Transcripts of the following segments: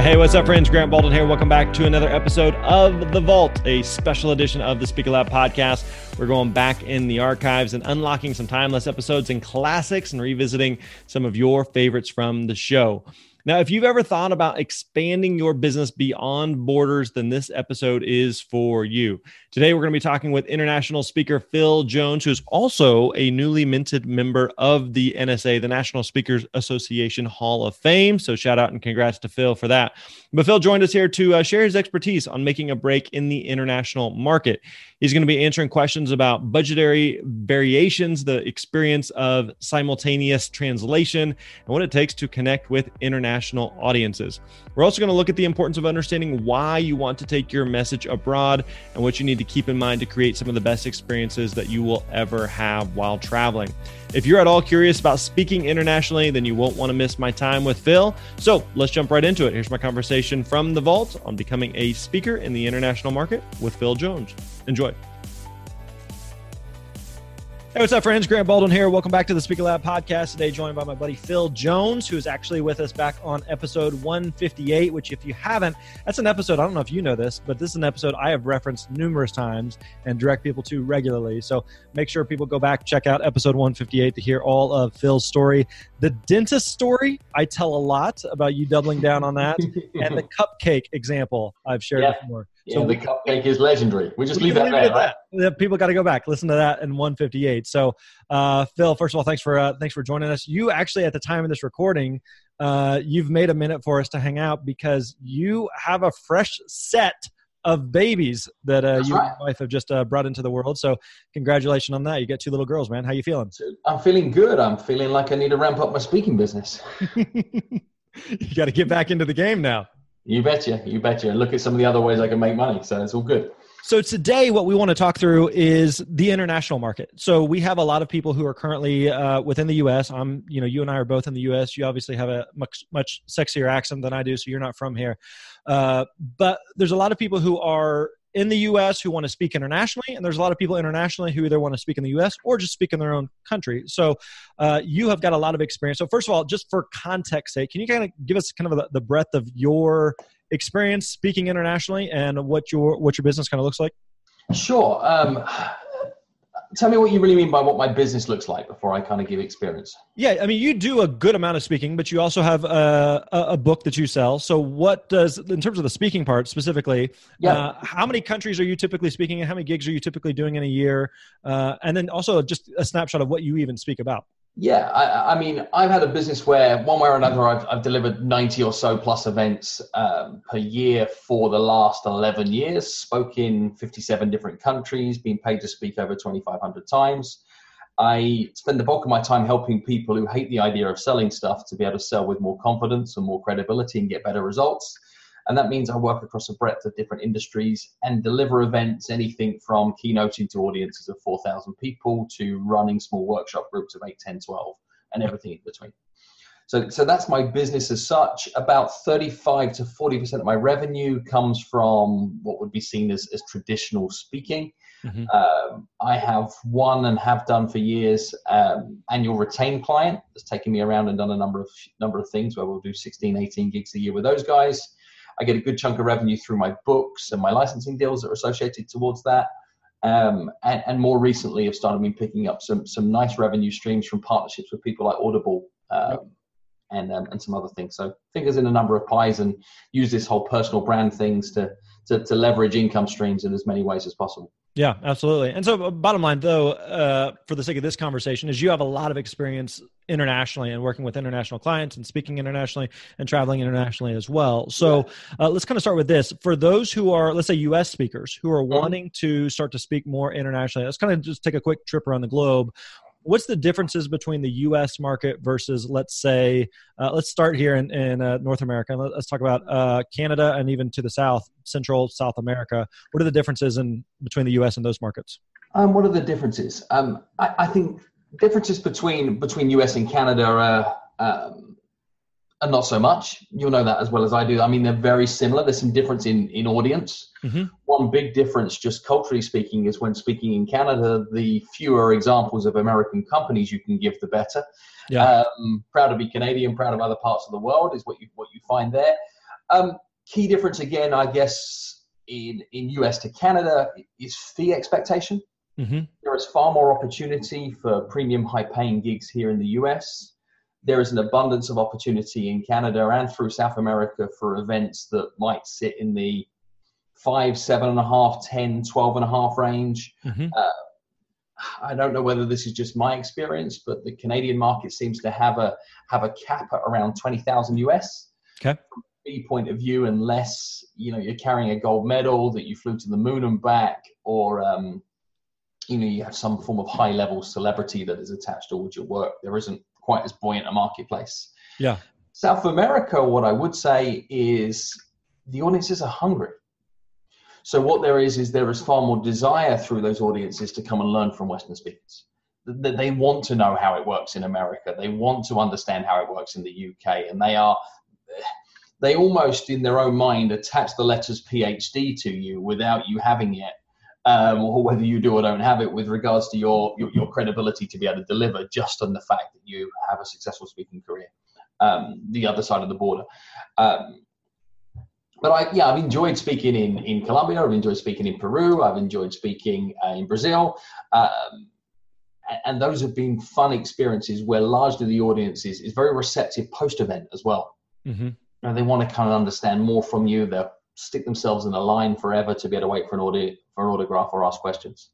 Hey, what's up, friends? Grant Baldwin here. Welcome back to another episode of The Vault, a special edition of the Speaker Lab podcast. We're going back in the archives and unlocking some timeless episodes and classics and revisiting some of your favorites from the show. Now, if you've ever thought about expanding your business beyond borders, then this episode is for you. Today, we're going to be talking with international speaker Phil Jones, who's also a newly minted member of the NSA, the National Speakers Association Hall of Fame. So, shout out and congrats to Phil for that. But Phil joined us here to uh, share his expertise on making a break in the international market. He's going to be answering questions about budgetary variations, the experience of simultaneous translation, and what it takes to connect with international audiences. We're also going to look at the importance of understanding why you want to take your message abroad and what you need to keep in mind to create some of the best experiences that you will ever have while traveling. If you're at all curious about speaking internationally, then you won't want to miss my time with Phil. So let's jump right into it. Here's my conversation from the vault on becoming a speaker in the international market with Phil Jones. Enjoy. Hey, what's up, friends? Grant Baldwin here. Welcome back to the Speaker Lab podcast. Today, joined by my buddy Phil Jones, who is actually with us back on episode 158. Which, if you haven't, that's an episode. I don't know if you know this, but this is an episode I have referenced numerous times and direct people to regularly. So make sure people go back, check out episode 158 to hear all of Phil's story. The dentist story, I tell a lot about you doubling down on that, and the cupcake example I've shared yeah. before. So the cupcake is legendary. We just we leave that there, right? That. People got to go back, listen to that in 158. So, uh, Phil, first of all, thanks for uh, thanks for joining us. You actually, at the time of this recording, uh, you've made a minute for us to hang out because you have a fresh set of babies that uh, you right. and your wife have just uh, brought into the world. So, congratulations on that. You got two little girls, man. How you feeling? I'm feeling good. I'm feeling like I need to ramp up my speaking business. you got to get back into the game now. You betcha. You betcha. Look at some of the other ways I can make money. So it's all good. So today, what we want to talk through is the international market. So we have a lot of people who are currently uh, within the U.S. I'm, you know, you and I are both in the U.S. You obviously have a much much sexier accent than I do, so you're not from here. Uh, but there's a lot of people who are in the US who want to speak internationally, and there's a lot of people internationally who either want to speak in the US or just speak in their own country. So uh, you have got a lot of experience. So, first of all, just for context sake, can you kind of give us kind of the, the breadth of your experience speaking internationally and what your what your business kind of looks like? Sure. Um, tell me what you really mean by what my business looks like before I kind of give experience. Yeah, I mean, you do a good amount of speaking, but you also have a, a book that you sell. So, what does, in terms of the speaking part specifically, yeah. Uh, how many countries are you typically speaking in? How many gigs are you typically doing in a year? Uh, and then also just a snapshot of what you even speak about. Yeah, I, I, mean, I've had a business where one way or another, I've, I've delivered 90 or so plus events um, per year for the last 11 years, spoke in 57 different countries, been paid to speak over 2,500 times. I spend the bulk of my time helping people who hate the idea of selling stuff to be able to sell with more confidence and more credibility and get better results. And that means I work across a breadth of different industries and deliver events, anything from keynoting to audiences of 4,000 people to running small workshop groups of 8, 10, 12, and everything in between. So, so that's my business as such. About 35 to 40% of my revenue comes from what would be seen as, as traditional speaking. Mm-hmm. Um, I have one and have done for years um, annual retain client that's taken me around and done a number of number of things where we'll do 16, 18 gigs a year with those guys. I get a good chunk of revenue through my books and my licensing deals that are associated towards that. Um, and, and, more recently, I've started been picking up some some nice revenue streams from partnerships with people like Audible um, yep. and um, and some other things. So fingers in a number of pies, and use this whole personal brand things to to, to leverage income streams in as many ways as possible. Yeah, absolutely. And so, bottom line, though, uh, for the sake of this conversation, is you have a lot of experience internationally and working with international clients and speaking internationally and traveling internationally as well. So, uh, let's kind of start with this. For those who are, let's say, U.S. speakers who are mm-hmm. wanting to start to speak more internationally, let's kind of just take a quick trip around the globe what's the differences between the U.S. market versus, let's say, uh, let's start here in, in uh, North America. Let's talk about uh, Canada and even to the south, Central South America. What are the differences in between the U.S. and those markets? Um, what are the differences? Um, I, I, think differences between between U.S. and Canada are. Um, and not so much. You'll know that as well as I do. I mean, they're very similar. There's some difference in in audience. Mm-hmm. One big difference, just culturally speaking, is when speaking in Canada, the fewer examples of American companies you can give, the better. Yeah. Um, proud to be Canadian, proud of other parts of the world is what you what you find there. Um, key difference again, I guess, in in US to Canada is fee expectation. Mm-hmm. There is far more opportunity for premium, high-paying gigs here in the US there is an abundance of opportunity in Canada and through South America for events that might sit in the five, seven and a half, 10, 12 and a half range. Mm-hmm. Uh, I don't know whether this is just my experience, but the Canadian market seems to have a have a cap at around twenty thousand US. Okay. From a point of view, unless you know you're carrying a gold medal that you flew to the moon and back, or um, you know you have some form of high level celebrity that is attached towards your work, there isn't quite as buoyant a marketplace. Yeah. South America, what I would say is the audiences are hungry. So what there is is there is far more desire through those audiences to come and learn from Western speakers. That they want to know how it works in America. They want to understand how it works in the UK, and they are they almost in their own mind attach the letters PhD to you without you having it um, or whether you do or don't have it with regards to your, your, your credibility to be able to deliver just on the fact that you have a successful speaking career um, the other side of the border um, but I, yeah, I've enjoyed speaking in, in Colombia. I've enjoyed speaking in Peru. I've enjoyed speaking uh, in Brazil. Um, and those have been fun experiences where largely the audience is, is very receptive post event as well. Mm-hmm. And they want to kind of understand more from you. They're stick themselves in a line forever to be able to wait for an audit for an autograph or ask questions.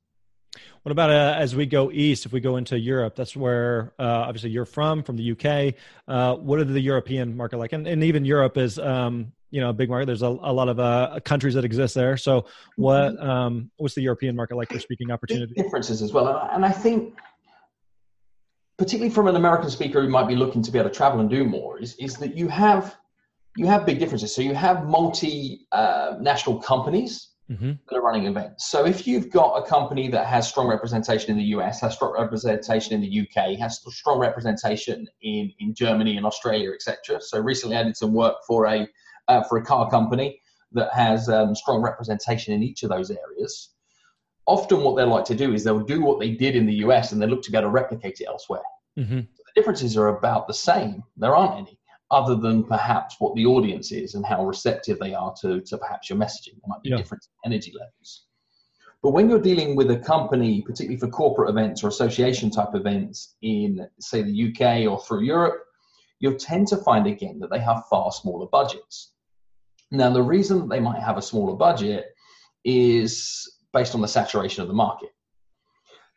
What about uh, as we go east? If we go into Europe, that's where uh, obviously you're from, from the UK. Uh, what are the European market like? And, and even Europe is, um, you know, a big market. There's a, a lot of uh, countries that exist there. So, what mm-hmm. um, what's the European market like for speaking opportunities? Differences as well, and I think, particularly from an American speaker who might be looking to be able to travel and do more, is is that you have you have big differences. So you have multi uh, national companies mm-hmm. that are running events. So if you've got a company that has strong representation in the US, has strong representation in the UK, has strong representation in, in Germany and Australia, etc. So recently I did some work for a uh, for a car company that has um, strong representation in each of those areas. Often, what they like to do is they'll do what they did in the US and they look to able to replicate it elsewhere. Mm-hmm. So the differences are about the same. There aren't any other than perhaps what the audience is and how receptive they are to, to perhaps your messaging. There might be yeah. different energy levels. But when you're dealing with a company, particularly for corporate events or association type events in, say, the UK or through Europe, you'll tend to find again that they have far smaller budgets. Now, the reason that they might have a smaller budget is based on the saturation of the market.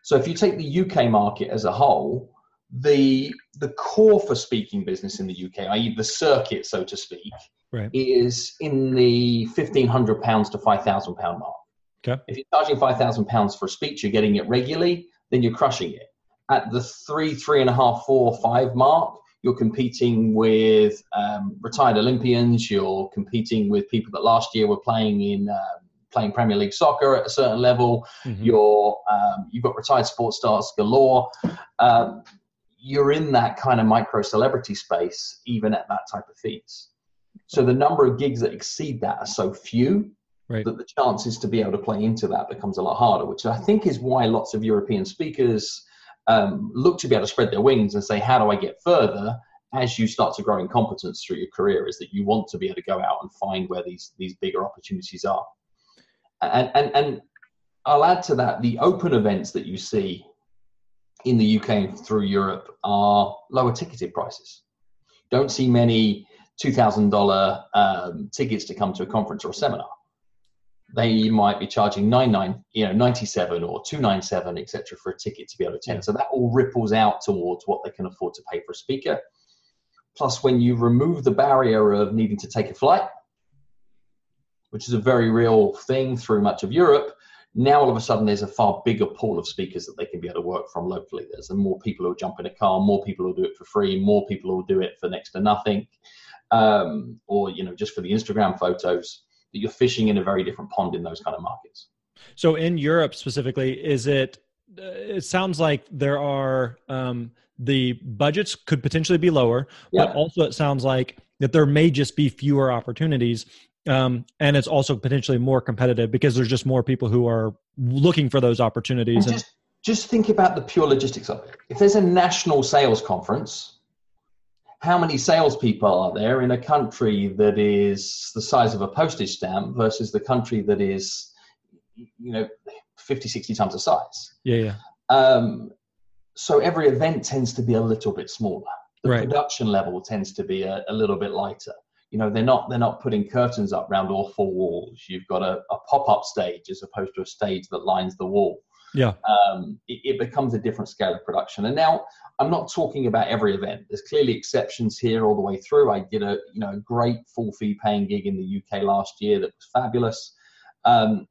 So, if you take the UK market as a whole, the the core for speaking business in the UK, i.e., the circuit, so to speak, right. is in the fifteen hundred pounds to five thousand pound mark. Okay. If you're charging five thousand pounds for a speech, you're getting it regularly, then you're crushing it. At the three, three and a half, four, five mark, you're competing with um, retired Olympians. You're competing with people that last year were playing in um, playing Premier League soccer at a certain level. Mm-hmm. You're um, you've got retired sports stars galore. You're in that kind of micro celebrity space, even at that type of fees. So the number of gigs that exceed that are so few right. that the chances to be able to play into that becomes a lot harder, which I think is why lots of European speakers um, look to be able to spread their wings and say, how do I get further? As you start to grow in competence through your career, is that you want to be able to go out and find where these these bigger opportunities are. And and and I'll add to that the open events that you see in the UK and through Europe are lower ticketed prices. Don't see many $2,000 um, tickets to come to a conference or a seminar. they might be charging 99 you know 97 or 297 etc for a ticket to be able to attend yeah. so that all ripples out towards what they can afford to pay for a speaker plus when you remove the barrier of needing to take a flight which is a very real thing through much of europe now all of a sudden there's a far bigger pool of speakers that they can be able to work from locally there's more people who jump in a car more people who do it for free more people who do it for next to nothing um, or you know just for the instagram photos that you're fishing in a very different pond in those kind of markets. So in Europe specifically, is it? Uh, it sounds like there are um, the budgets could potentially be lower, yeah. but also it sounds like that there may just be fewer opportunities. Um, and it's also potentially more competitive because there's just more people who are looking for those opportunities. And just, and, just think about the pure logistics of it. If there's a national sales conference, how many salespeople are there in a country that is the size of a postage stamp versus the country that is, you know, 50, 60 times the size? Yeah, yeah. Um, so every event tends to be a little bit smaller. The right. production level tends to be a, a, little bit lighter. You know, they're not they're not putting curtains up around all four walls. You've got a, a pop up stage as opposed to a stage that lines the wall. Yeah. Um, it, it, becomes a different scale of production. And now I'm not talking about every event. There's clearly exceptions here all the way through. I did a you know a great full fee paying gig in the UK last year that was fabulous. Um,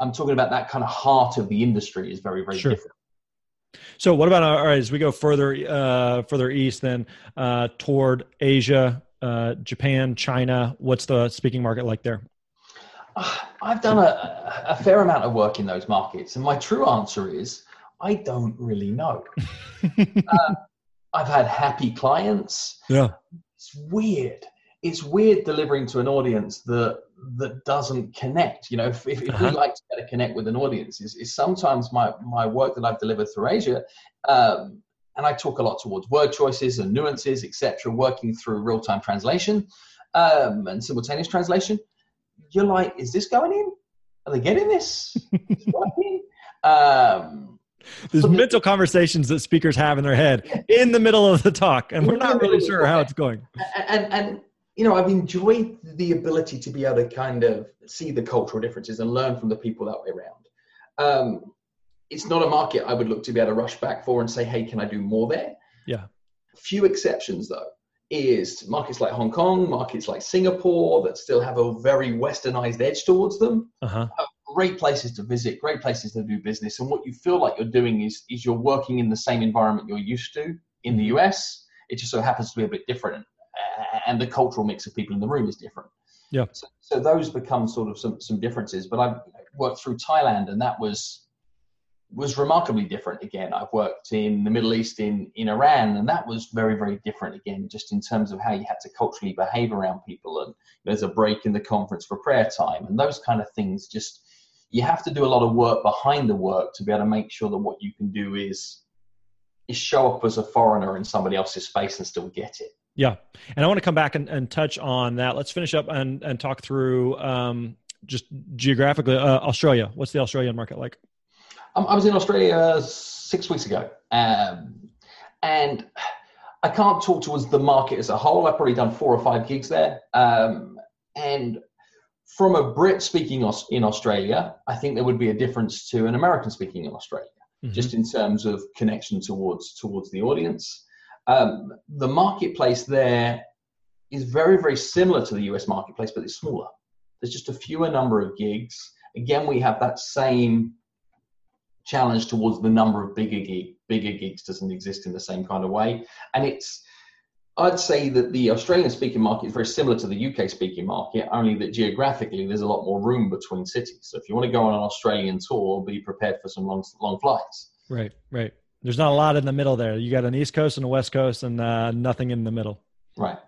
I'm talking about that kind of heart of the industry is very very sure. different. So what about all right as we go further uh, further east then uh, toward Asia, uh, Japan, China? What's the speaking market like there? I've done a, a fair amount of work in those markets, and my true answer is I don't really know. uh, I've had happy clients. Yeah, it's weird. It's weird delivering to an audience that that doesn't connect. You know, if, if, if uh-huh. we like to better connect with an audience, is, is sometimes my my work that I've delivered through Asia. Um, and I talk a lot towards word choices and nuances, etc., working through real time translation um, and simultaneous translation you're like, is this going in? Are they getting this? um, There's mental conversations that speakers have in their head in the middle of the talk, and we're not really sure how it's going. And, and, and you know, I've enjoyed the ability to be able to kind of see the cultural differences and learn from the people that way around. Um, it's not a market I would look to be able to rush back for and say, hey, can I do more there? Yeah. Few exceptions though is markets like Hong Kong, markets like Singapore that still have a very westernized edge towards them. Uh-huh. Great places to visit, great places to do business. And what you feel like you're doing is, is you're working in the same environment you're used to in the US. It just so happens to be a bit different. And the cultural mix of people in the room is different. Yeah. So, so those become sort of some, some differences. But I've worked through Thailand, and that was was remarkably different again. I've worked in the Middle East, in, in Iran, and that was very, very different again, just in terms of how you had to culturally behave around people. And there's a break in the conference for prayer time, and those kind of things. Just you have to do a lot of work behind the work to be able to make sure that what you can do is is show up as a foreigner in somebody else's space and still get it. Yeah, and I want to come back and, and touch on that. Let's finish up and and talk through um, just geographically uh, Australia. What's the Australian market like? Um, I was in Australia six weeks ago, um, and I can't talk towards the market as a whole. I've probably done four or five gigs there, um, and from a Brit speaking in Australia, I think there would be a difference to an American speaking in Australia, mm-hmm. just in terms of connection towards towards the audience. Um, the marketplace there is very very similar to the US marketplace, but it's smaller. There's just a fewer number of gigs. Again, we have that same challenge towards the number of bigger gig, bigger gigs doesn't exist in the same kind of way. And it's I'd say that the Australian speaking market is very similar to the UK speaking market, only that geographically there's a lot more room between cities. So if you want to go on an Australian tour, be prepared for some long long flights. Right, right. There's not a lot in the middle there. You got an East Coast and a West Coast, and uh, nothing in the middle. Right.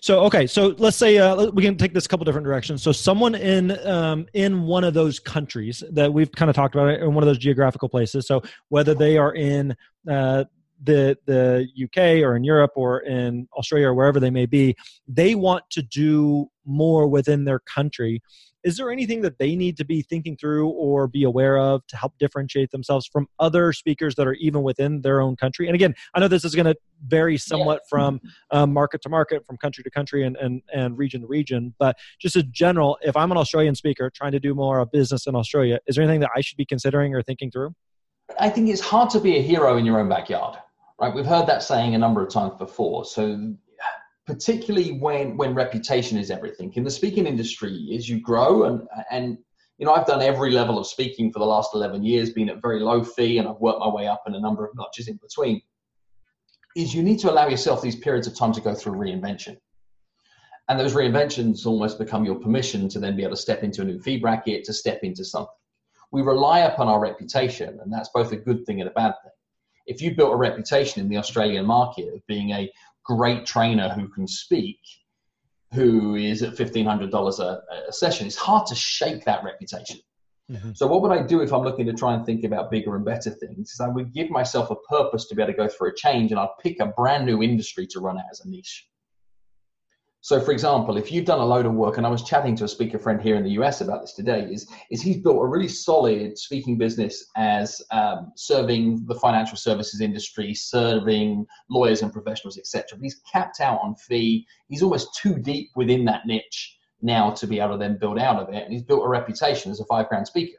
So okay, so let's say uh, we can take this a couple different directions. So someone in um, in one of those countries that we've kind of talked about in one of those geographical places. So whether they are in uh, the the UK or in Europe or in Australia or wherever they may be, they want to do more within their country. Is there anything that they need to be thinking through or be aware of to help differentiate themselves from other speakers that are even within their own country? And again, I know this is going to vary somewhat yeah. from um, market to market, from country to country, and, and, and region to region. But just as general, if I'm an Australian speaker trying to do more of business in Australia, is there anything that I should be considering or thinking through? I think it's hard to be a hero in your own backyard, right? We've heard that saying a number of times before. So particularly when when reputation is everything. In the speaking industry as you grow and and you know i've done every level of speaking for the last 11 years been at very low fee and i've worked my way up in a number of notches in between is you need to allow yourself these periods of time to go through reinvention. And those reinventions almost become your permission to then be able to step into a new fee bracket to step into something. We rely upon our reputation and that's both a good thing and a bad thing. If you built a reputation in the australian market of being a great trainer who can speak who is at $1500 a, a session. It's hard to shake that reputation. Mm-hmm. so what would i do if i'm looking to try and think about bigger and better things? Is i would give myself a purpose to be able to go through a change and i'd pick a brand new industry to run it as a niche so, for example, if you've done a load of work, and I was chatting to a speaker friend here in the US about this today, is, is he's built a really solid speaking business as um, serving the financial services industry, serving lawyers and professionals, etc. He's capped out on fee. He's almost too deep within that niche now to be able to then build out of it. And he's built a reputation as a five grand speaker.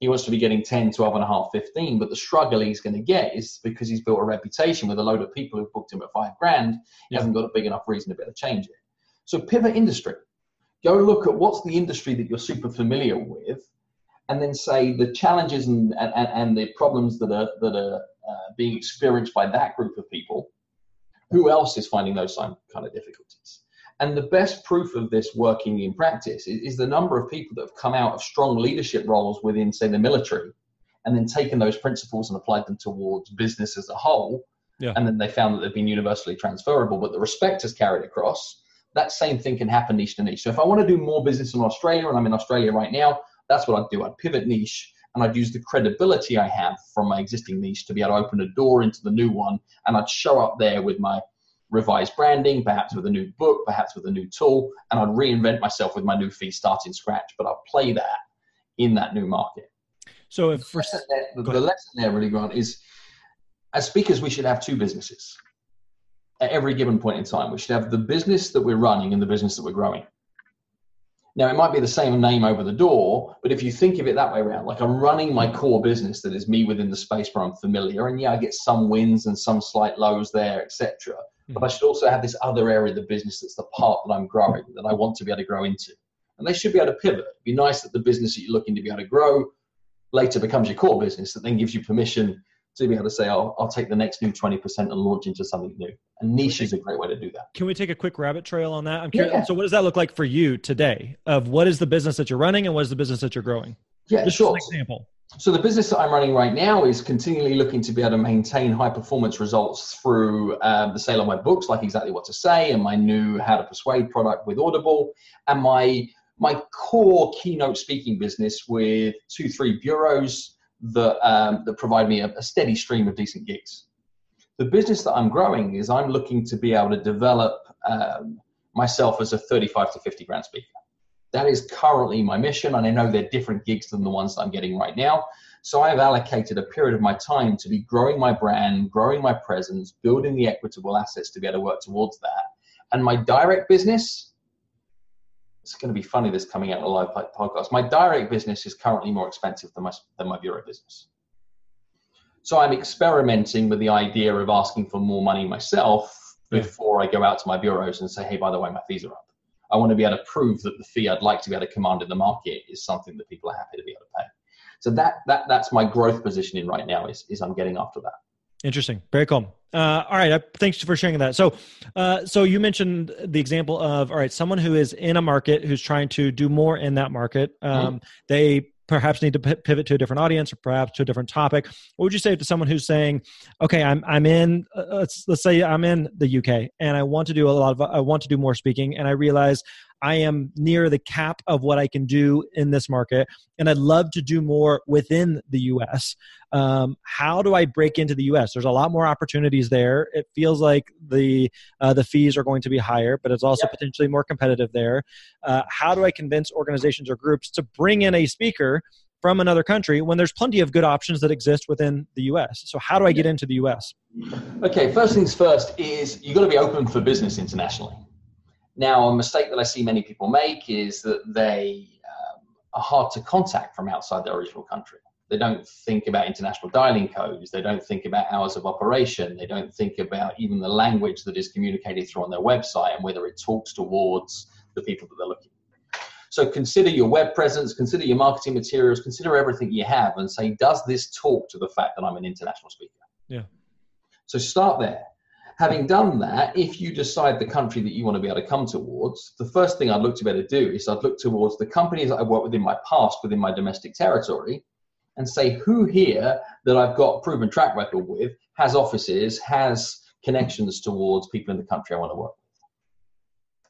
He wants to be getting 10, 12 and a half, 15, but the struggle he's going to get is because he's built a reputation with a load of people who've booked him at five grand, he hasn't got a big enough reason to be able to change it. So pivot industry. Go look at what's the industry that you're super familiar with, and then say the challenges and, and, and the problems that are, that are uh, being experienced by that group of people. Who else is finding those same kind of difficulties? And the best proof of this working in practice is, is, the number of people that have come out of strong leadership roles within, say, the military, and then taken those principles and applied them towards business as a whole. Yeah. And then they found that they've been universally transferable, but the respect has carried across. That same thing can happen niche to niche. So if I want to do more business in Australia, and I'm in Australia right now, that's what I'd do. I'd pivot niche and I'd use the credibility I have from my existing niche to be able to open a door into the new one. And I'd show up there with my revised branding, perhaps with a new book, perhaps with a new tool, and I'd reinvent myself with my new fee starting scratch. But I'll play that in that new market. So if the, lesson there, the, the lesson there really, Grant, is as speakers, we should have two businesses at every given point in time. We should have the business that we're running and the business that we're growing. Now, it might be the same name over the door, but if you think of it that way around, like I'm running my core business that is me within the space where I'm familiar, and yeah, I get some wins and some slight lows there, etc. But I should also have this other area of the business that's the part that I'm growing that I want to be able to grow into. And they should be able to pivot. It'd be nice that the business that you're looking to be able to grow later becomes your core business that then gives you permission to be able to say, I'll, I'll take the next new 20% and launch into something new. And niche is a great way to do that. Can we take a quick rabbit trail on that? I'm curious. Yeah. So, what does that look like for you today? Of what is the business that you're running and what is the business that you're growing? Yeah, Just sure. An example. So the business that I'm running right now is continually looking to be able to maintain high performance results through um, the sale of my books, like exactly what to say, and my new How to Persuade product with Audible, and my my core keynote speaking business with two three bureaus that um, that provide me a, a steady stream of decent gigs. The business that I'm growing is I'm looking to be able to develop um, myself as a 35 to 50 grand speaker. That is currently my mission, and I know they're different gigs than the ones I'm getting right now. So I've allocated a period of my time to be growing my brand, growing my presence, building the equitable assets to be able to work towards that. And my direct business, it's going to be funny this coming out in a live podcast. My direct business is currently more expensive than my, than my bureau business. So I'm experimenting with the idea of asking for more money myself before I go out to my bureaus and say, hey, by the way, my fees are up. I want to be able to prove that the fee I'd like to be able to command in the market is something that people are happy to be able to pay. So that that that's my growth positioning right now is is I'm getting after that. Interesting. Very cool. Uh, all right. Thanks for sharing that. So, uh, so you mentioned the example of all right, someone who is in a market who's trying to do more in that market. Um, mm-hmm. They perhaps need to pivot to a different audience or perhaps to a different topic what would you say to someone who's saying okay i'm i'm in uh, let's let's say i'm in the uk and i want to do a lot of i want to do more speaking and i realize I am near the cap of what I can do in this market, and I'd love to do more within the US. Um, how do I break into the US? There's a lot more opportunities there. It feels like the uh, the fees are going to be higher, but it's also potentially more competitive there. Uh, how do I convince organizations or groups to bring in a speaker from another country when there's plenty of good options that exist within the US. So how do I get into the US? Okay, first things first is you've got to be open for business internationally. Now, a mistake that I see many people make is that they um, are hard to contact from outside their original country. They don't think about international dialing codes. They don't think about hours of operation. They don't think about even the language that is communicated through on their website and whether it talks towards the people that they're looking for. so consider your web presence, consider your marketing materials, consider everything you have and say, does this talk to the fact that I'm an international speaker? Yeah. So start there. Having done that, if you decide the country that you want to be able to come towards, the first thing I'd look to be able to do is I'd look towards the companies that I've worked with in my past within my domestic territory and say who here that I've got proven track record with has offices, has connections towards people in the country I want to work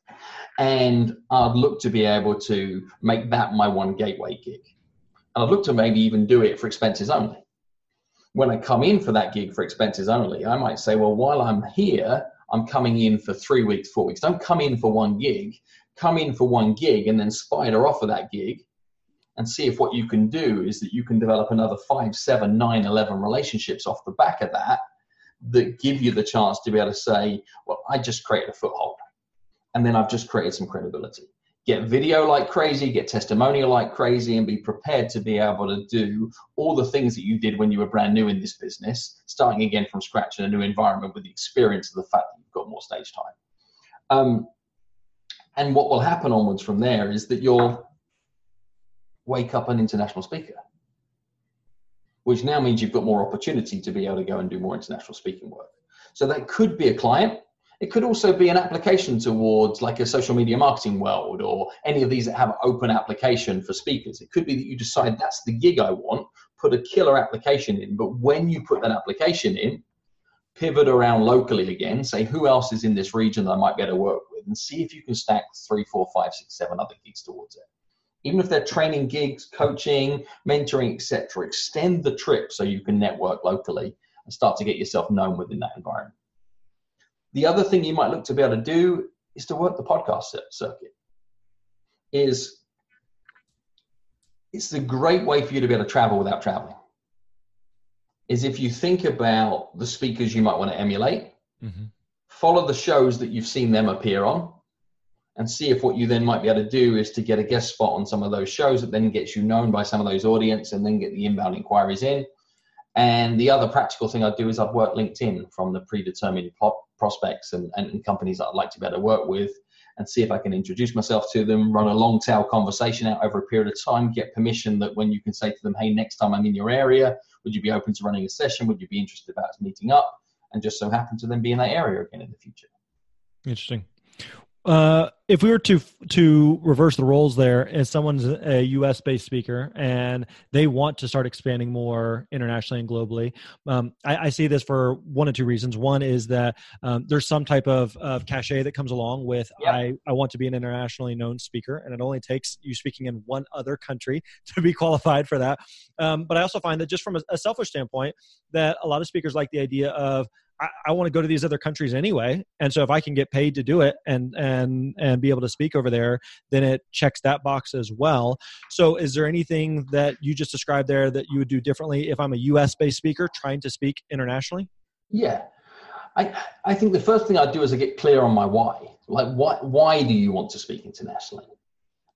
with. and I'd look to be able to make that my one gateway gig. And I'd look to maybe even do it for expenses only. When I come in for that gig for expenses only, I might say, well, while I'm here, I'm coming in for three weeks, four weeks. Don't come in for one gig. Come in for one gig and then spider off of that gig and see if what you can do is that you can develop another five, seven, nine, 11 relationships off the back of that that give you the chance to be able to say, well, I just created a foothold and then I've just created some credibility. Get video like crazy, get testimonial like crazy, and be prepared to be able to do all the things that you did when you were brand new in this business, starting again from scratch in a new environment with the experience of the fact that you've got more stage time. Um, and what will happen onwards from there is that you'll wake up an international speaker, which now means you've got more opportunity to be able to go and do more international speaking work. So that could be a client it could also be an application towards like a social media marketing world or any of these that have open application for speakers. It could be that you decide that's the gig I want, put a killer application in, but when you put that application in, pivot around locally again, say who else is in this region that I might be able to work with, and see if you can stack three, four, five, six, seven other gigs towards it. Even if they're training gigs, coaching, mentoring, etc., extend the trip so you can network locally and start to get yourself known within that environment. The other thing you might look to be able to do is to work the podcast circuit. Is it's a great way for you to be able to travel without traveling. Is if you think about the speakers you might want to emulate, mm-hmm. follow the shows that you've seen them appear on, and see if what you then might be able to do is to get a guest spot on some of those shows that then gets you known by some of those audience and then get the inbound inquiries in. And the other practical thing I'd do is I'd work LinkedIn from the predetermined prospects and, and companies that I'd like to be able to work with and see if I can introduce myself to them, run a long tail conversation out over a period of time, get permission that when you can say to them, hey, next time I'm in your area, would you be open to running a session? Would you be interested about meeting up? And just so happen to then be in that area again in the future. Interesting. Uh, if we were to to reverse the roles there, as someone's a U.S. based speaker and they want to start expanding more internationally and globally, um, I, I, see this for one or two reasons. One is that um, there's some type of, of cachet that comes along with. I I want to be an internationally known speaker, and it only takes you speaking in one other country to be qualified for that. Um, but I also find that just from a, a selfish standpoint, that a lot of speakers like the idea of I, I want to go to these other countries anyway, and so if I can get paid to do it and and and be able to speak over there, then it checks that box as well. So, is there anything that you just described there that you would do differently if I'm a U.S. based speaker trying to speak internationally? Yeah, I I think the first thing I'd do is I get clear on my why. Like, why why do you want to speak internationally?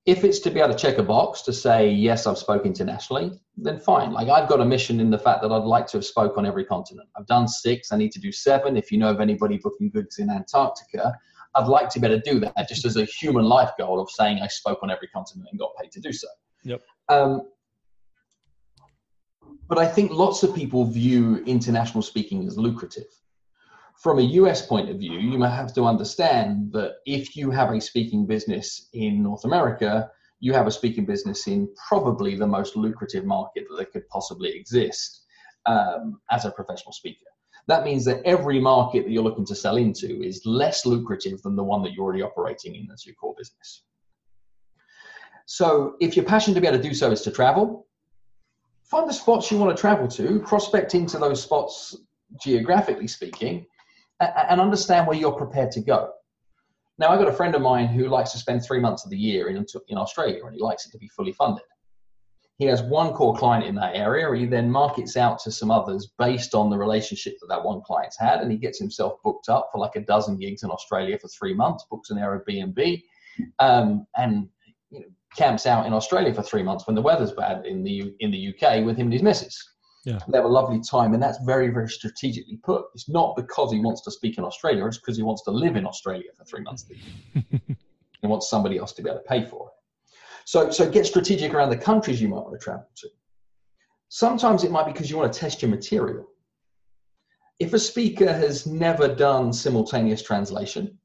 If it's to be able to check a box to say yes i've spoken internationally then fine. Like i've got a mission in the fact that i'd like to have spoke on every continent. I've done six. I need to do seven. If you know of anybody booking gigs in antarctica i'd like to be able to do that just as a human life goal of saying i spoke on every continent and got paid to do so. Yep. Um, but i think lots of people view international speaking as lucrative from a US point of view, you have to understand that if you have a speaking business in North America, you have a speaking business in probably the most lucrative market that could possibly exist um, as a professional speaker. That means that every market that you're looking to sell into is less lucrative than the one that you're already operating in as your core business. So if your passion to be able to do so is to travel, find the spots you want to travel to, prospect into those spots geographically speaking, and understand where you're prepared to go. Now, I've got a friend of mine who likes to spend three months of the year in, in Australia and he likes it to be fully funded. He has one core client in that area. He then markets out to some others based on the relationship that that one client's had, and he gets himself booked up for like a dozen gigs in Australia for three months, books an Airbnb, um, and you know, camps out in Australia for three months when the weather's bad in the in the UK with him and his missus. Yeah. They have a lovely time, and that's very, very strategically put. It's not because he wants to speak in Australia; it's because he wants to live in Australia for three months. he wants somebody else to be able to pay for it. So, so get strategic around the countries you might want to travel to. Sometimes it might be because you want to test your material. If a speaker has never done simultaneous translation,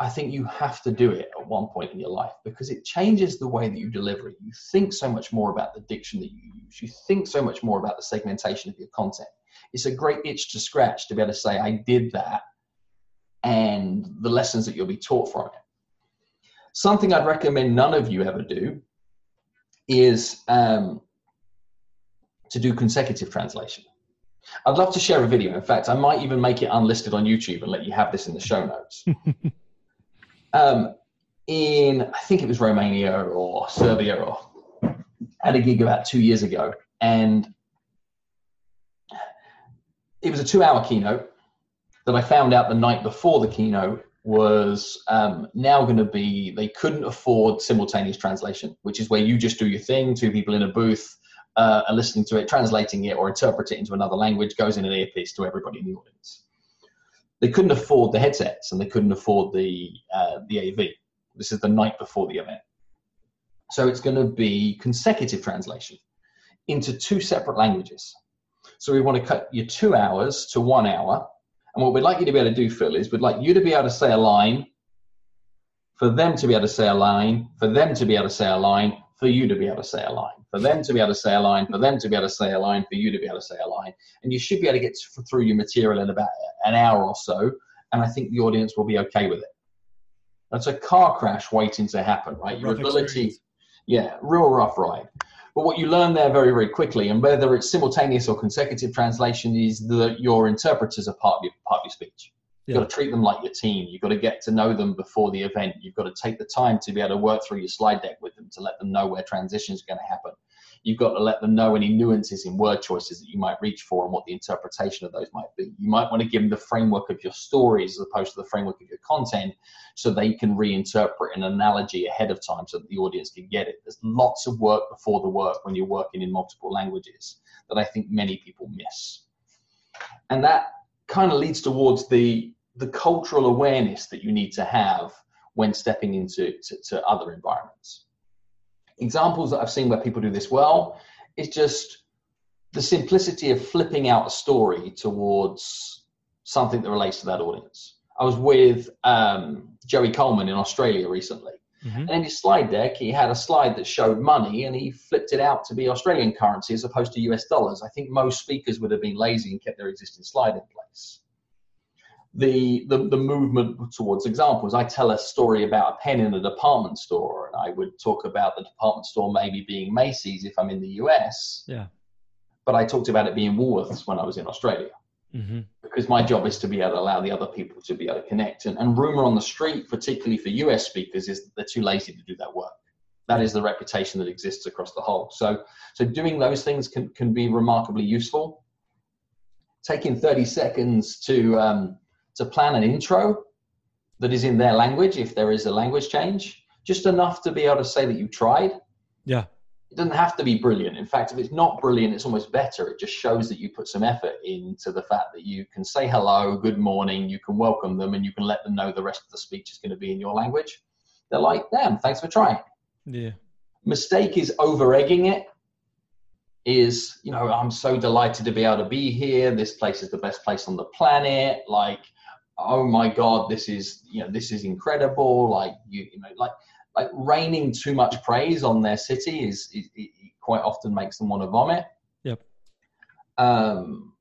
I think you have to do it at one point in your life because it changes the way that you deliver it. You think so much more about the diction that you use. You think so much more about the segmentation of your content. It's a great itch to scratch to be able to say, I did that, and the lessons that you'll be taught from it. Something I'd recommend none of you ever do is um, to do consecutive translation. I'd love to share a video. In fact, I might even make it unlisted on YouTube and let you have this in the show notes. um, in, I think it was Romania or Serbia, or at a gig about two years ago, and it was a two-hour keynote that I found out the night before the keynote was um, now going to be they couldn't afford simultaneous translation, which is where you just do your thing, two people in a booth uh, are listening to it, translating it, or interpret it into another language, goes in an earpiece to everybody in the audience. They couldn't afford the headsets and they couldn't afford the uh, the AV. This is the night before the event, so it's going to be consecutive translation into two separate languages. So we want to cut your two hours to one hour and what we'd like you to be able to do, Phil, is we'd like you to be able to say a line, for them to be able to say a line, for them to be able to say a line, for you to be able to say a line, for them to be able to say a line, for them to be able to say a line, for you to be able to say a line. And you should be able to get through your material in about an hour or so. And I think the audience will be okay with it. That's a car crash waiting to happen, right? Your ability, experience. yeah, real rough ride. But what you learn there very, very quickly, and whether it's simultaneous or consecutive translation, is that your interpreters are part of your, part of your speech. You've yeah. got to treat them like your team. You've got to get to know them before the event. You've got to take the time to be able to work through your slide deck with them to let them know where transitions are going to happen you've got to let them know any nuances in word choices that you might reach for and what the interpretation of those might be. You might want to give them the framework of your stories as opposed to the framework of your content so they can reinterpret an analogy ahead of time so that the audience can get it. There's lots of work before the work when you're working in multiple languages that I think many people miss. And that kind of leads towards the the cultural awareness that you need to have when stepping into to, to other environments examples that I've seen where people do this well is just the simplicity of flipping out a story towards something that relates to that audience. I was with um, Joey Coleman in Australia recently. Mm-hmm. And in his slide deck, he had a slide that showed money and he flipped it out to be Australian currency as opposed to US dollars. I think most speakers would have been lazy and kept their existing slide in place the, the, the movement towards examples. I tell a story about a pen in a department store, and I would talk about the department store maybe being Macy's if I'm in the US. Yeah. But I talked about it being Woolworths when I was in Australia. Mm-hmm. Because my job is to be able to allow the other people to be able to connect. And, and rumor on the street, particularly for US speakers, is that they're too lazy to do that work. That is the reputation that exists across the whole. So, so doing those things can, can be remarkably useful. Taking 30 seconds to um, to plan an intro that is in their language if there is a language change, just enough to be able to say that you tried. Yeah. It doesn't have to be brilliant. In fact, if it's not brilliant, it's almost better. It just shows that you put some effort into the fact that you can say hello, good morning, you can welcome them, and you can let them know the rest of the speech is going to be in your language. They're like, damn, thanks for trying. Yeah. Mistake is over egging it is you know i'm so delighted to be able to be here this place is the best place on the planet like oh my god this is you know this is incredible like you you know like like raining too much praise on their city is, is it quite often makes them want to vomit yep um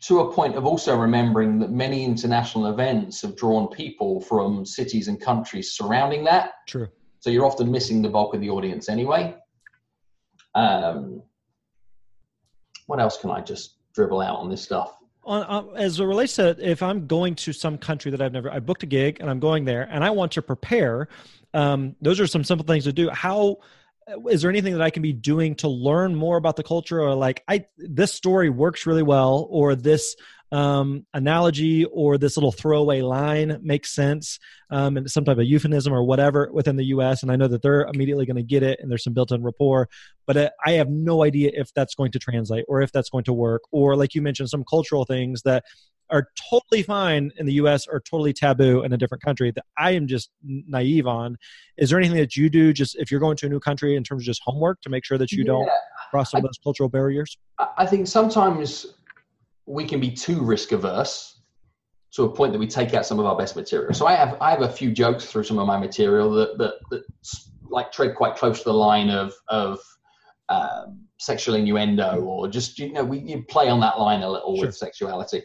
to a point of also remembering that many international events have drawn people from cities and countries surrounding that true So you're often missing the bulk of the audience anyway. Um, what else can I just dribble out on this stuff? On, uh, as it relates to if I'm going to some country that I've never, I booked a gig and I'm going there and I want to prepare. Um, those are some simple things to do. How is there anything that I can be doing to learn more about the culture, or like I this story works really well, or this um, analogy or this little throwaway line makes sense um, and some type of euphemism or whatever within the US. And I know that they're immediately going to get it and there's some built in rapport, but uh, I have no idea if that's going to translate or if that's going to work. Or, like you mentioned, some cultural things that are totally fine in the US or totally taboo in a different country that I am just naive on. Is there anything that you do just if you're going to a new country in terms of just homework to make sure that you yeah. don't cross some of those cultural barriers? I think sometimes we can be too risk averse to a point that we take out some of our best material. So I have I have a few jokes through some of my material that that, that like tread quite close to the line of of um, sexual innuendo or just you know we you play on that line a little sure. with sexuality.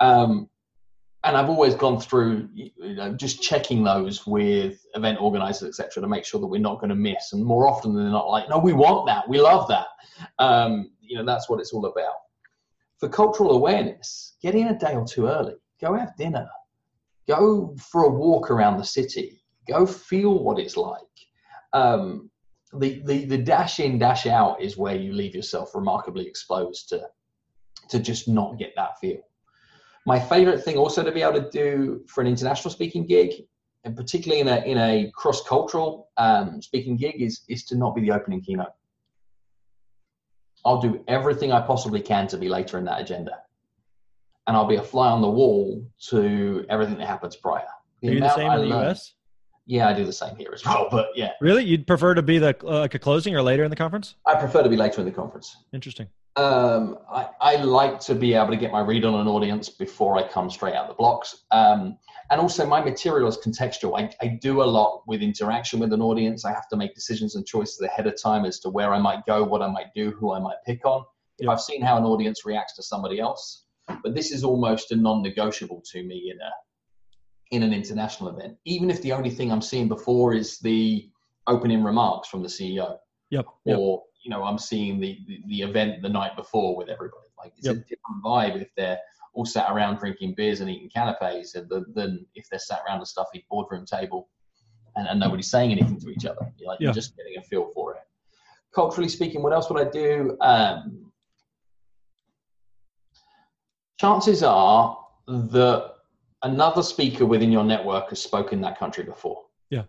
Um, and I've always gone through, you know, just checking those with event organizers, etc., to make sure that we're not going to miss. And more often than not, like, no, we want that, we love that. Um, you know, that's what it's all about for cultural awareness, get in a day or two early. Go have dinner. Go for a walk around the city. Go feel what it's like. Um, the, the, the dash in, dash out is where you leave yourself remarkably exposed to, to just not get that feel. My favorite thing also to be able to do for an international speaking gig, and particularly in a, in a cross cultural um, speaking gig, is, is to not be the opening keynote. I'll do everything I possibly can to be later in that agenda. And I'll be a fly on the wall to everything that happens prior. The Are you the same I in the learn, US? Yeah, I do the same here as well. But yeah. Really? You'd prefer to be the uh, like a closing or later in the conference? I prefer to be later in the conference. Interesting. Um, I, I like to be able to get my read on an audience before I come straight out the blocks. Um, and also my material is contextual. I, I do a lot with interaction with an audience. I have to make decisions and choices ahead of time as to where I might go, what I might do, who I might pick on. If I've seen how an audience reacts to somebody else, but this is almost a non-negotiable to me in a in an international event. Even if the only thing I'm seeing before is the opening remarks from the CEO, yep, yep. or you know I'm seeing the, the, the event the night before with everybody. Like it's yep. a different vibe if they're all sat around drinking beers and eating canapes than if they're sat around a stuffy boardroom table and, and nobody's saying anything to each other. You're, like, yeah. you're just getting a feel for it. Culturally speaking, what else would I do? Um, chances are that another speaker within your network has spoken that country before. Yeah.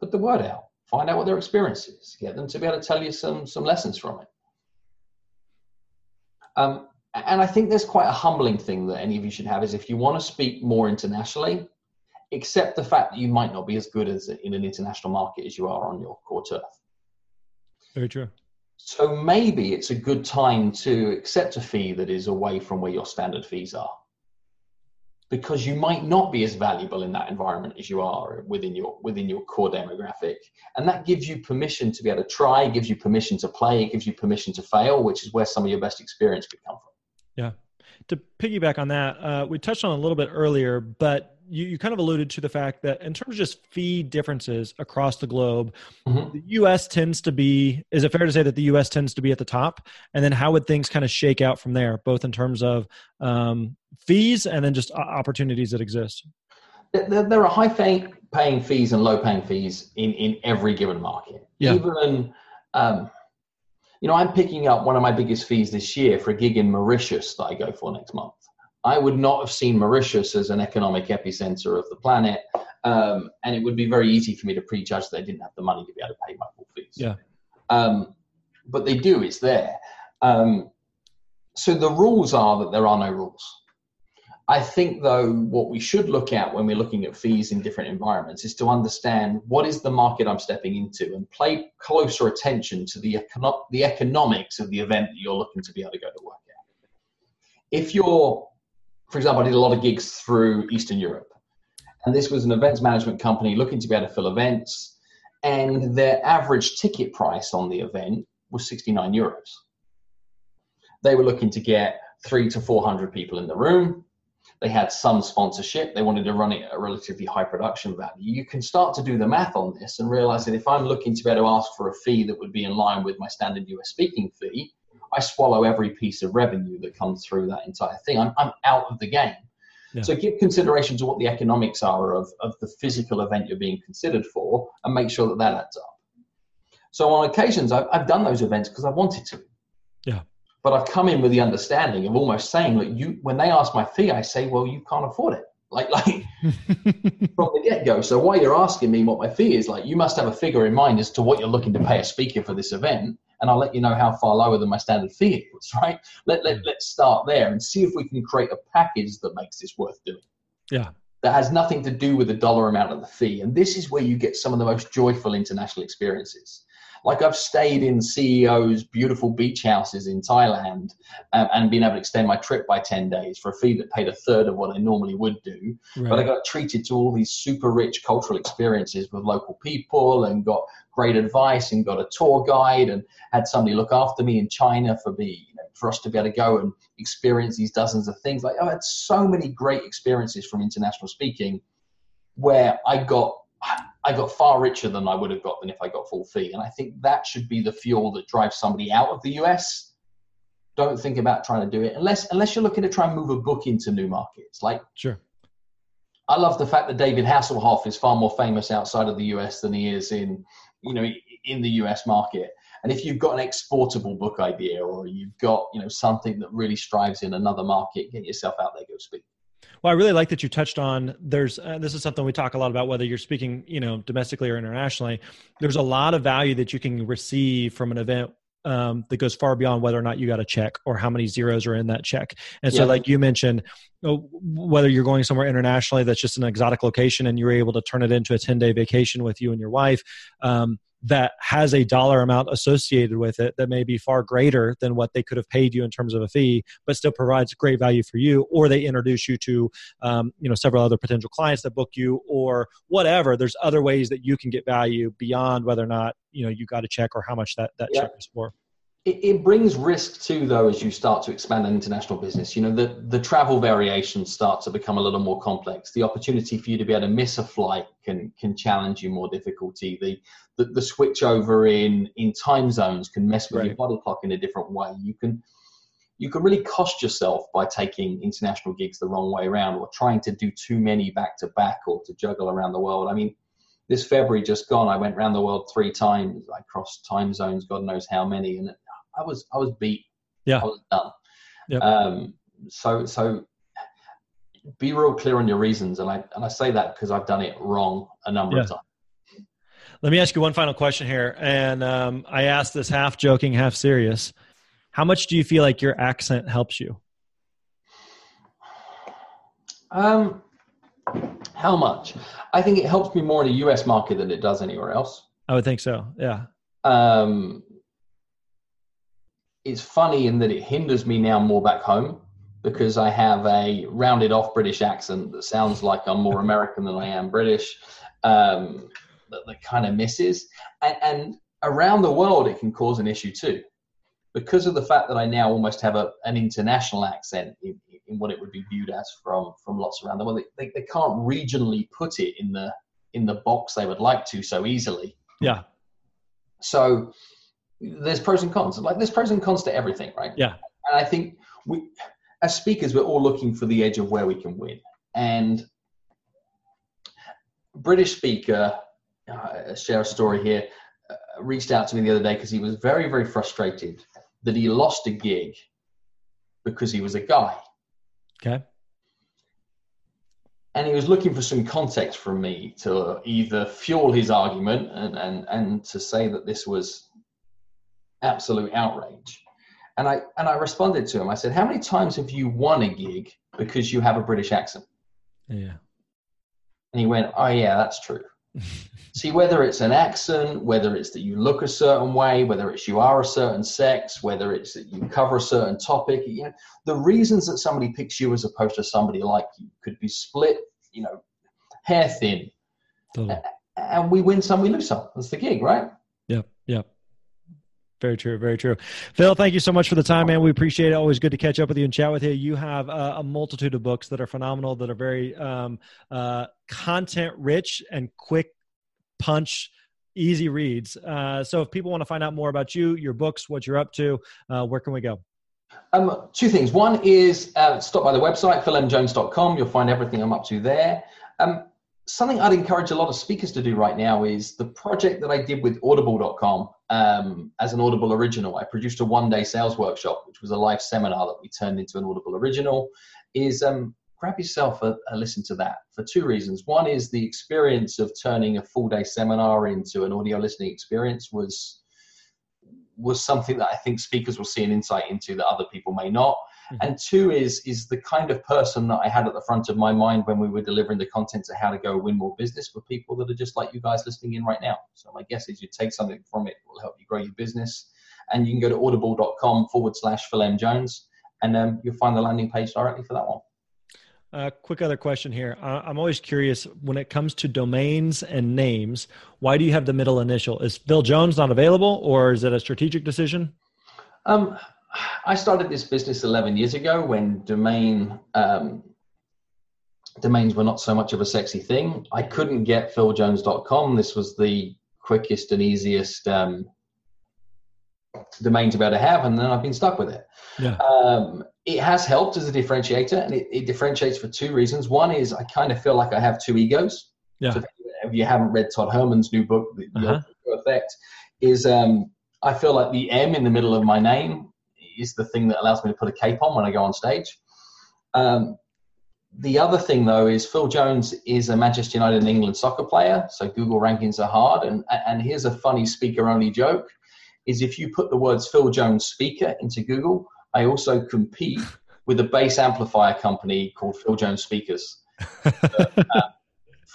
Put the word out. Find out what their experience is. Get them to be able to tell you some some lessons from it. Um, and I think there's quite a humbling thing that any of you should have is if you want to speak more internationally, accept the fact that you might not be as good as in an international market as you are on your core turf. Very true. So maybe it's a good time to accept a fee that is away from where your standard fees are. Because you might not be as valuable in that environment as you are within your within your core demographic. And that gives you permission to be able to try, gives you permission to play, gives you permission to fail, which is where some of your best experience could come from. Yeah. To piggyback on that, uh, we touched on a little bit earlier, but you, you kind of alluded to the fact that in terms of just fee differences across the globe, mm-hmm. the U.S. tends to be. Is it fair to say that the U.S. tends to be at the top? And then how would things kind of shake out from there, both in terms of um, fees and then just opportunities that exist? There, there are high paying, paying fees and low paying fees in, in every given market. Yeah. Even um, you know, I'm picking up one of my biggest fees this year for a gig in Mauritius that I go for next month. I would not have seen Mauritius as an economic epicenter of the planet, um, and it would be very easy for me to prejudge that I didn't have the money to be able to pay my full fees. Yeah. Um, but they do; it's there. Um, so the rules are that there are no rules. I think, though, what we should look at when we're looking at fees in different environments is to understand what is the market I'm stepping into and pay closer attention to the, econo- the economics of the event that you're looking to be able to go to work at. If you're, for example, I did a lot of gigs through Eastern Europe, and this was an events management company looking to be able to fill events, and their average ticket price on the event was 69 euros. They were looking to get three to 400 people in the room they had some sponsorship. They wanted to run it at a relatively high production value. You can start to do the math on this and realize that if I'm looking to be able to ask for a fee that would be in line with my standard US speaking fee, I swallow every piece of revenue that comes through that entire thing. I'm, I'm out of the game. Yeah. So give consideration to what the economics are of, of the physical event you're being considered for and make sure that that adds up. So on occasions, I've, I've done those events because I wanted to. Yeah. But I've come in with the understanding of almost saying that you, when they ask my fee, I say, well, you can't afford it. Like, like from the get go. So why you're asking me what my fee is, like, you must have a figure in mind as to what you're looking to pay a speaker for this event. And I'll let you know how far lower than my standard fee is, right? Let, let, hmm. let's start there and see if we can create a package that makes this worth doing. Yeah. That has nothing to do with the dollar amount of the fee. And this is where you get some of the most joyful international experiences like I've stayed in CEOs' beautiful beach houses in Thailand um, and been able to extend my trip by 10 days for a fee that paid a third of what I normally would do. Right. But I got treated to all these super rich cultural experiences with local people and got great advice and got a tour guide and had somebody look after me in China for me, you know, for us to be able to go and experience these dozens of things. Like I've had so many great experiences from international speaking where I got I got far richer than I would have got than if I got full fee. And I think that should be the fuel that drives somebody out of the US. Don't think about trying to do it unless unless you're looking to try and move a book into new markets. Like sure. I love the fact that David Hasselhoff is far more famous outside of the US than he is in, you know, in the US market. And if you've got an exportable book idea or you've got, you know, something that really strives in another market, get yourself out there, go speak. Well, I really like that you touched on. There's uh, this is something we talk a lot about whether you're speaking, you know, domestically or internationally. There's a lot of value that you can receive from an event um, that goes far beyond whether or not you got a check or how many zeros are in that check. And so, yeah. like you mentioned, oh, whether you're going somewhere internationally that's just an exotic location and you're able to turn it into a 10 day vacation with you and your wife, um, that has a dollar amount associated with it that may be far greater than what they could have paid you in terms of a fee, but still provides great value for you. Or they introduce you to, um, you know, several other potential clients that book you, or whatever. There's other ways that you can get value beyond whether or not you know you got a check or how much that that yeah. check is for it, it, brings risk too, though, as you start to expand an international business. You know, the, the travel variations start to become a little more complex. The opportunity for you to be able to miss a flight can can challenge you more difficulty. The the, the switch over in in time zones can mess with right. your body clock in a different way. You can you can really cost yourself by taking international gigs the wrong way around or trying to do too many back to back or to juggle around the world. I mean, this February just gone, I went around the world three times. I crossed time zones, God knows how many, and I was I was beat. Yeah, I was done. Yep. Um, so so be real clear on your reasons, and I and I say that because I've done it wrong a number yeah. of times. Let me ask you one final question here, and um, I asked this half joking, half serious. How much do you feel like your accent helps you? Um, how much? I think it helps me more in the U.S. market than it does anywhere else. I would think so. Yeah. Um, it's funny in that it hinders me now more back home because I have a rounded off British accent that sounds like I'm more American than I am British. Um, that, that kind of misses. And, and, around the world, it can cause an issue too. Because of the fact that I now almost have a, an international accent in, in what it would be viewed as from, from lots around the world, they, they can't regionally put it in the, in the box they would like to so easily. Yeah. So there's pros and cons. Like there's pros and cons to everything, right? Yeah. And I think we, as speakers, we're all looking for the edge of where we can win. And British speaker, uh, share a story here, uh, reached out to me the other day because he was very, very frustrated that he lost a gig because he was a guy. Okay. And he was looking for some context from me to either fuel his argument and, and, and to say that this was absolute outrage. And I and I responded to him. I said, "How many times have you won a gig because you have a British accent?" Yeah. And he went, "Oh yeah, that's true." See, whether it's an accent, whether it's that you look a certain way, whether it's you are a certain sex, whether it's that you cover a certain topic, you know, the reasons that somebody picks you as opposed to somebody like you could be split, you know, hair thin. Totally. And we win some, we lose some. That's the gig, right? Very true. Very true. Phil, thank you so much for the time, man. We appreciate it. Always good to catch up with you and chat with you. You have a multitude of books that are phenomenal, that are very um, uh, content rich and quick punch, easy reads. Uh, so if people want to find out more about you, your books, what you're up to, uh, where can we go? Um, two things. One is uh, stop by the website, philmjones.com. You'll find everything I'm up to there. Um, something I'd encourage a lot of speakers to do right now is the project that I did with audible.com um, as an Audible original. I produced a one day sales workshop, which was a live seminar that we turned into an Audible original. Is um, grab yourself a, a, listen to that for two reasons. One is the experience of turning a full day seminar into an audio listening experience was was something that I think speakers will see an insight into that other people may not. Mm-hmm. And two is is the kind of person that I had at the front of my mind when we were delivering the content to how to go win more business for people that are just like you guys listening in right now. So my guess is you take something from it, it will help you grow your business. And you can go to audible.com forward slash Phil M. Jones and um, you'll find the landing page directly for that one. Uh, quick other question here. Uh, I'm always curious when it comes to domains and names, why do you have the middle initial? Is Phil Jones not available or is it a strategic decision? Um, I started this business 11 years ago when domain um, domains were not so much of a sexy thing. I couldn't get philjones.com. This was the quickest and easiest um, domain to be able to have, and then I've been stuck with it. Yeah. Um, it has helped as a differentiator, and it, it, differentiates for two reasons. One is I kind of feel like I have two egos. Yeah. So if you haven't read Todd Herman's new book, The uh-huh. Effect, is um, I feel like the M in the middle of my name is the thing that allows me to put a cape on when I go on stage. Um, the other thing, though, is Phil Jones is a Manchester United and England soccer player, so Google rankings are hard. And, and here's a funny speaker-only joke: is if you put the words Phil Jones speaker into Google, I also compete with a bass amplifier company called Phil Jones Speakers. uh,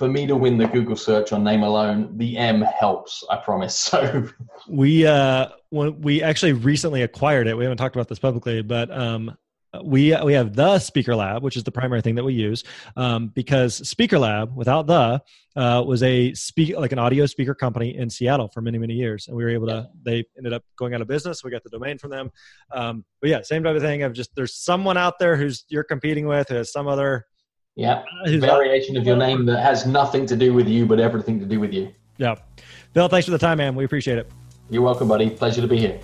for me to win the Google search on name alone, the M helps. I promise. So we uh, when we actually recently acquired it. We haven't talked about this publicly, but um, we we have the Speaker Lab, which is the primary thing that we use, um, because Speaker Lab, without the, uh, was a speak like an audio speaker company in Seattle for many many years, and we were able to. They ended up going out of business. We got the domain from them, um, but yeah, same type of thing. Of just there's someone out there who's you're competing with, who has some other yeah uh, variation of your name that has nothing to do with you, but everything to do with you. Yeah, Phil, thanks for the time, man. We appreciate it. You're welcome, buddy. Pleasure to be here.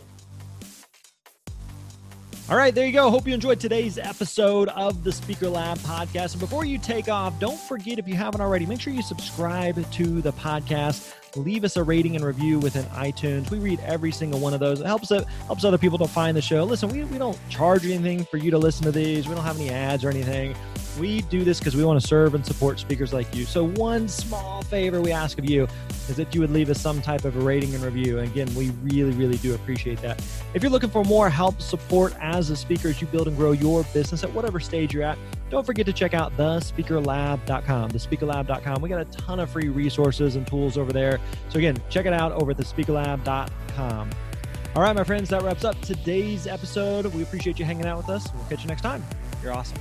All right, there you go. Hope you enjoyed today's episode of the Speaker Lab podcast. And before you take off, don't forget if you haven't already, make sure you subscribe to the podcast. Leave us a rating and review within iTunes. We read every single one of those. It helps it helps other people to find the show. Listen, we, we don't charge anything for you to listen to these. We don't have any ads or anything. We do this because we want to serve and support speakers like you. So, one small favor we ask of you is that you would leave us some type of a rating and review. And again, we really, really do appreciate that. If you're looking for more help, support as a speaker as you build and grow your business at whatever stage you're at, don't forget to check out thespeakerlab.com. Thespeakerlab.com. We got a ton of free resources and tools over there. So, again, check it out over at thespeakerlab.com. All right, my friends, that wraps up today's episode. We appreciate you hanging out with us. We'll catch you next time. You're awesome.